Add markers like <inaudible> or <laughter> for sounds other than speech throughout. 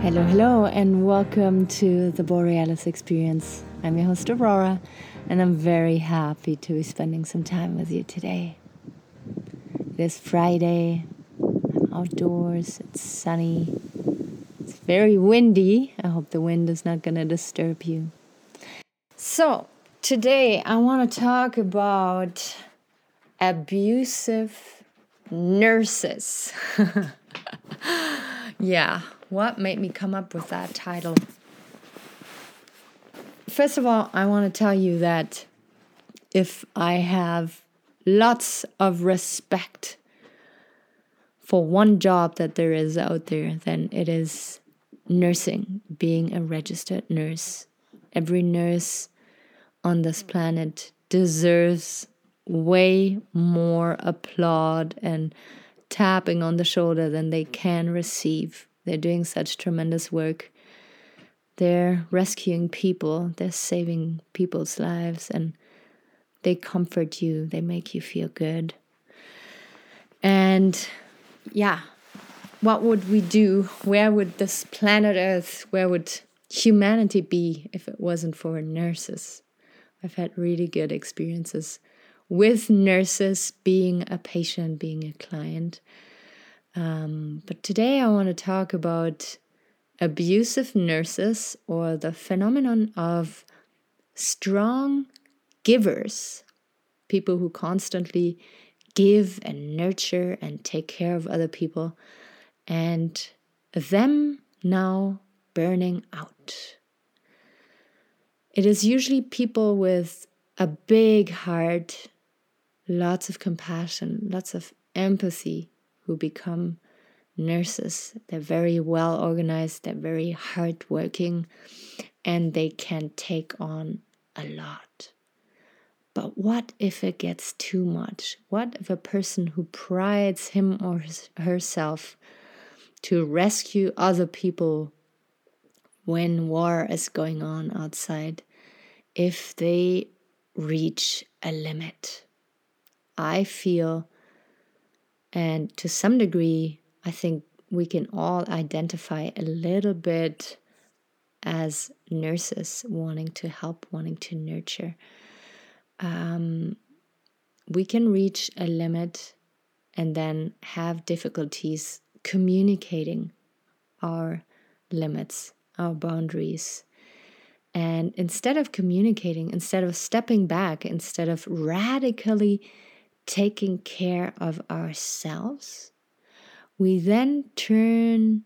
Hello, hello, and welcome to the Borealis Experience. I'm your host, Aurora, and I'm very happy to be spending some time with you today. It is Friday, I'm outdoors, it's sunny, it's very windy. I hope the wind is not going to disturb you. So, today I want to talk about abusive nurses. <laughs> yeah, what made me come up with that title? First of all, I want to tell you that if I have lots of respect for one job that there is out there, then it is nursing, being a registered nurse. Every nurse on this planet deserves way more applaud and tapping on the shoulder than they can receive. They're doing such tremendous work. They're rescuing people, they're saving people's lives, and they comfort you, they make you feel good. And yeah, what would we do? Where would this planet Earth, where would humanity be if it wasn't for nurses? I've had really good experiences with nurses being a patient, being a client. Um, but today I want to talk about abusive nurses or the phenomenon of strong givers, people who constantly give and nurture and take care of other people, and them now burning out. It is usually people with a big heart lots of compassion, lots of empathy who become nurses. They're very well organized, they're very hardworking, and they can take on a lot. But what if it gets too much? What if a person who prides him or herself to rescue other people when war is going on outside, if they reach a limit? I feel, and to some degree, I think we can all identify a little bit as nurses wanting to help, wanting to nurture. Um, we can reach a limit and then have difficulties communicating our limits, our boundaries. And instead of communicating, instead of stepping back, instead of radically taking care of ourselves, we then turn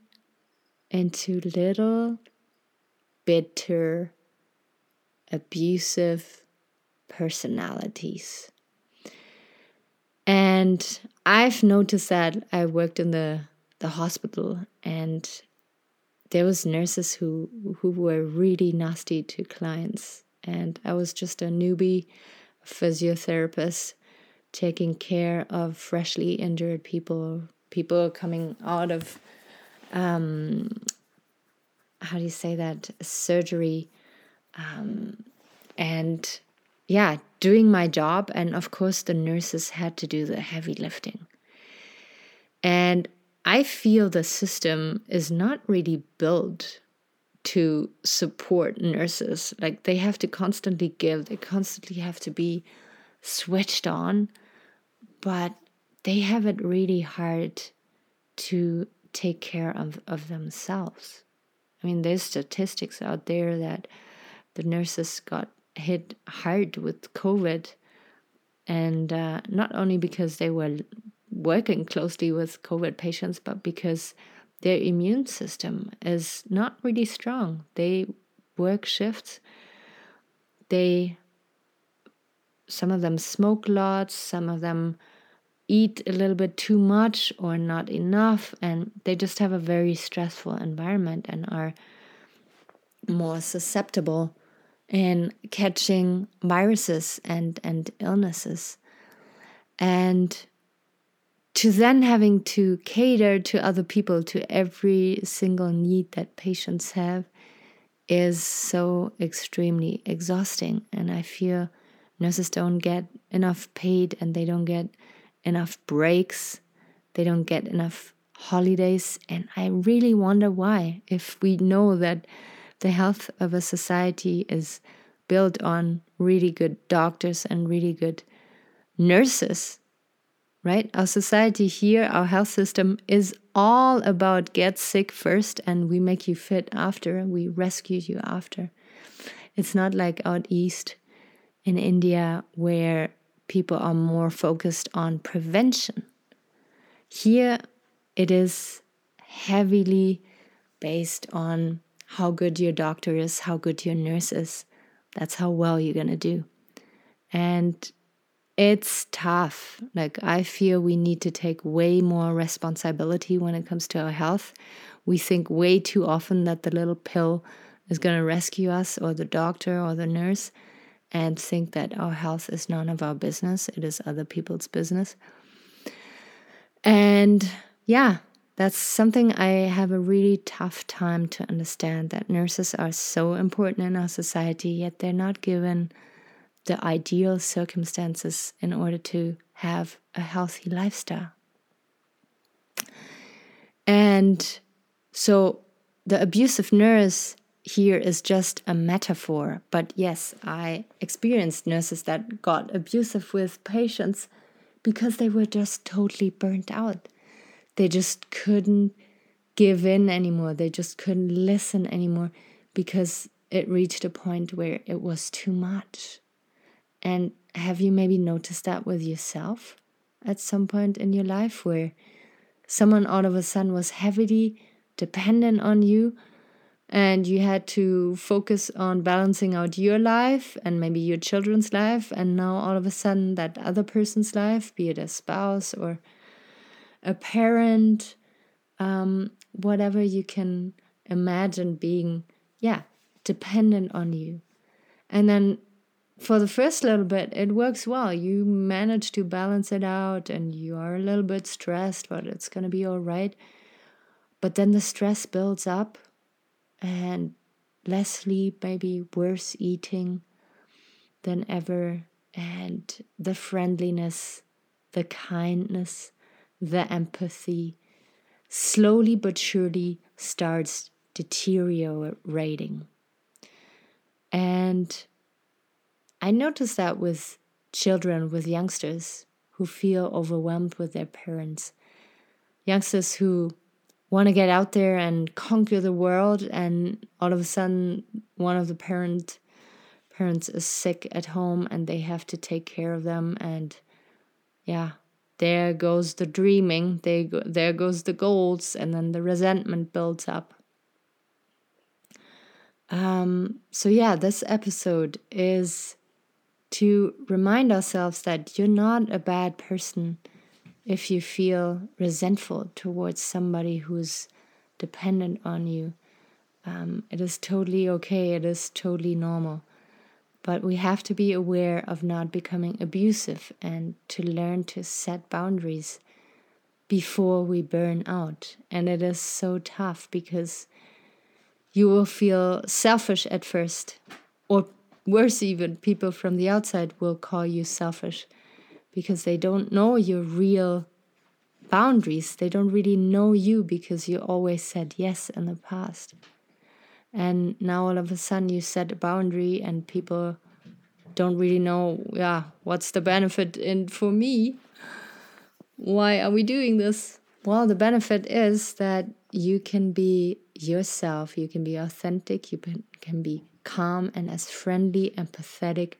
into little bitter, abusive personalities. And I've noticed that I worked in the, the hospital and there was nurses who who were really nasty to clients and I was just a newbie physiotherapist taking care of freshly injured people, people coming out of, um, how do you say that, surgery. Um, and yeah, doing my job. And of course, the nurses had to do the heavy lifting. And I feel the system is not really built to support nurses. Like they have to constantly give, they constantly have to be switched on but they have it really hard to take care of, of themselves. I mean, there's statistics out there that the nurses got hit hard with COVID, and uh, not only because they were working closely with COVID patients, but because their immune system is not really strong. They work shifts, they some of them smoke lots, some of them eat a little bit too much or not enough, and they just have a very stressful environment and are more susceptible in catching viruses and, and illnesses. And to then having to cater to other people, to every single need that patients have, is so extremely exhausting. And I feel nurses don't get enough paid and they don't get enough breaks, they don't get enough holidays. And I really wonder why, if we know that the health of a society is built on really good doctors and really good nurses, right? Our society here, our health system is all about get sick first and we make you fit after, we rescue you after. It's not like out east in India where people are more focused on prevention. Here it is heavily based on how good your doctor is, how good your nurse is. That's how well you're going to do. And it's tough. Like, I feel we need to take way more responsibility when it comes to our health. We think way too often that the little pill is going to rescue us, or the doctor, or the nurse, and think that our health is none of our business. It is other people's business. And yeah, that's something I have a really tough time to understand that nurses are so important in our society, yet they're not given the ideal circumstances in order to have a healthy lifestyle. And so the abusive nurse here is just a metaphor. But yes, I experienced nurses that got abusive with patients because they were just totally burnt out. They just couldn't give in anymore. They just couldn't listen anymore because it reached a point where it was too much. And have you maybe noticed that with yourself at some point in your life where someone all of a sudden was heavily dependent on you and you had to focus on balancing out your life and maybe your children's life and now all of a sudden that other person's life be it a spouse or a parent um, whatever you can imagine being yeah dependent on you and then for the first little bit, it works well. You manage to balance it out and you are a little bit stressed, but it's going to be all right. But then the stress builds up and less sleep, maybe worse eating than ever, and the friendliness, the kindness, the empathy slowly but surely starts deteriorating. And I notice that with children, with youngsters who feel overwhelmed with their parents, youngsters who want to get out there and conquer the world, and all of a sudden, one of the parent parents is sick at home and they have to take care of them and yeah there goes the dreaming they go, there goes the goals and then the resentment builds up. Um, so yeah this episode is to remind ourselves that you're not a bad person if you feel resentful towards somebody who's dependent on you. Um, it is totally okay, it is totally normal. But we have to be aware of not becoming abusive and to learn to set boundaries before we burn out. And it is so tough because you will feel selfish at first or worse even people from the outside will call you selfish because they don't know your real boundaries. They don't really know you because you always said yes in the past. And now all of a sudden you set a boundary and people don't really know yeah what's the benefit? In for me why are we doing this? Well the benefit is that you can be yourself you can be authentic you can be calm and as friendly, empathetic,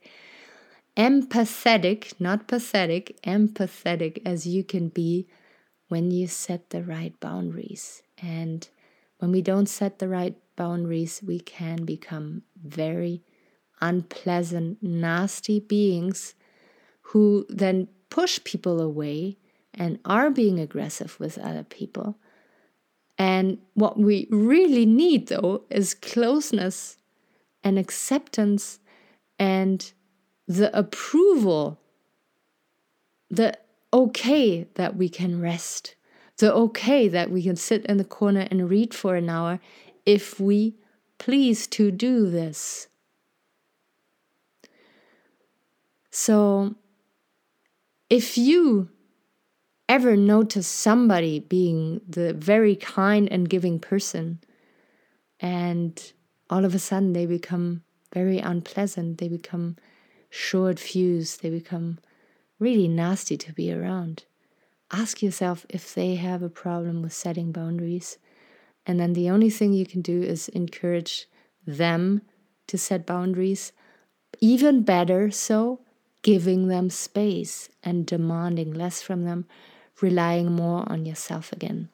empathetic, not pathetic, empathetic as you can be when you set the right boundaries. And when we don't set the right boundaries, we can become very unpleasant, nasty beings who then push people away and are being aggressive with other people. And what we really need, though, is closeness and acceptance and the approval, the okay that we can rest, the okay that we can sit in the corner and read for an hour if we please to do this. So, if you ever notice somebody being the very kind and giving person and all of a sudden they become very unpleasant they become short fuse, they become really nasty to be around. Ask yourself if they have a problem with setting boundaries. And then the only thing you can do is encourage them to set boundaries. Even better so giving them space and demanding less from them relying more on yourself again.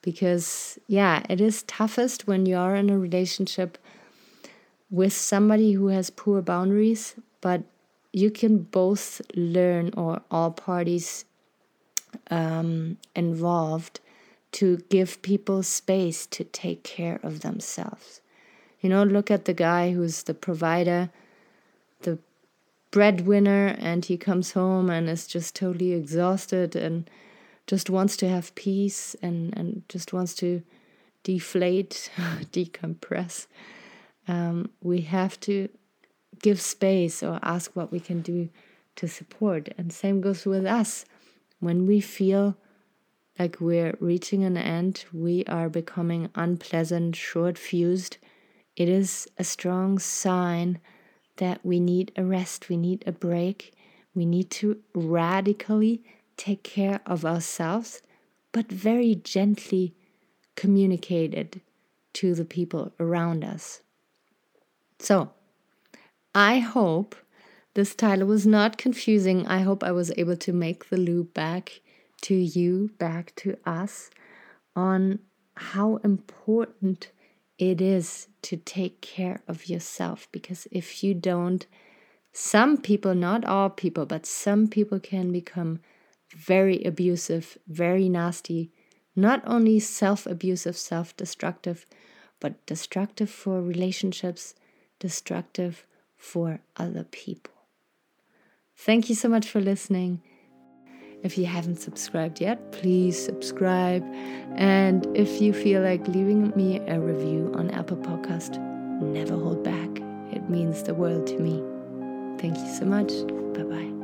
Because, yeah, it is toughest when you are in a relationship with somebody who has poor boundaries, but you can both learn, or all parties um, involved, to give people space to take care of themselves. You know, look at the guy who's the provider, the breadwinner and he comes home and is just totally exhausted and just wants to have peace and, and just wants to deflate, <laughs> decompress. Um, we have to give space or ask what we can do to support. And same goes with us. When we feel like we're reaching an end, we are becoming unpleasant, short fused, it is a strong sign that we need a rest, we need a break, we need to radically take care of ourselves, but very gently communicate it to the people around us. So, I hope this title was not confusing. I hope I was able to make the loop back to you, back to us, on how important it is to take care of yourself because if you don't, some people, not all people, but some people can become very abusive, very nasty, not only self abusive, self destructive, but destructive for relationships, destructive for other people. Thank you so much for listening. If you haven't subscribed yet, please subscribe. And if you feel like leaving me a review on Apple Podcast, never hold back. It means the world to me. Thank you so much. Bye bye.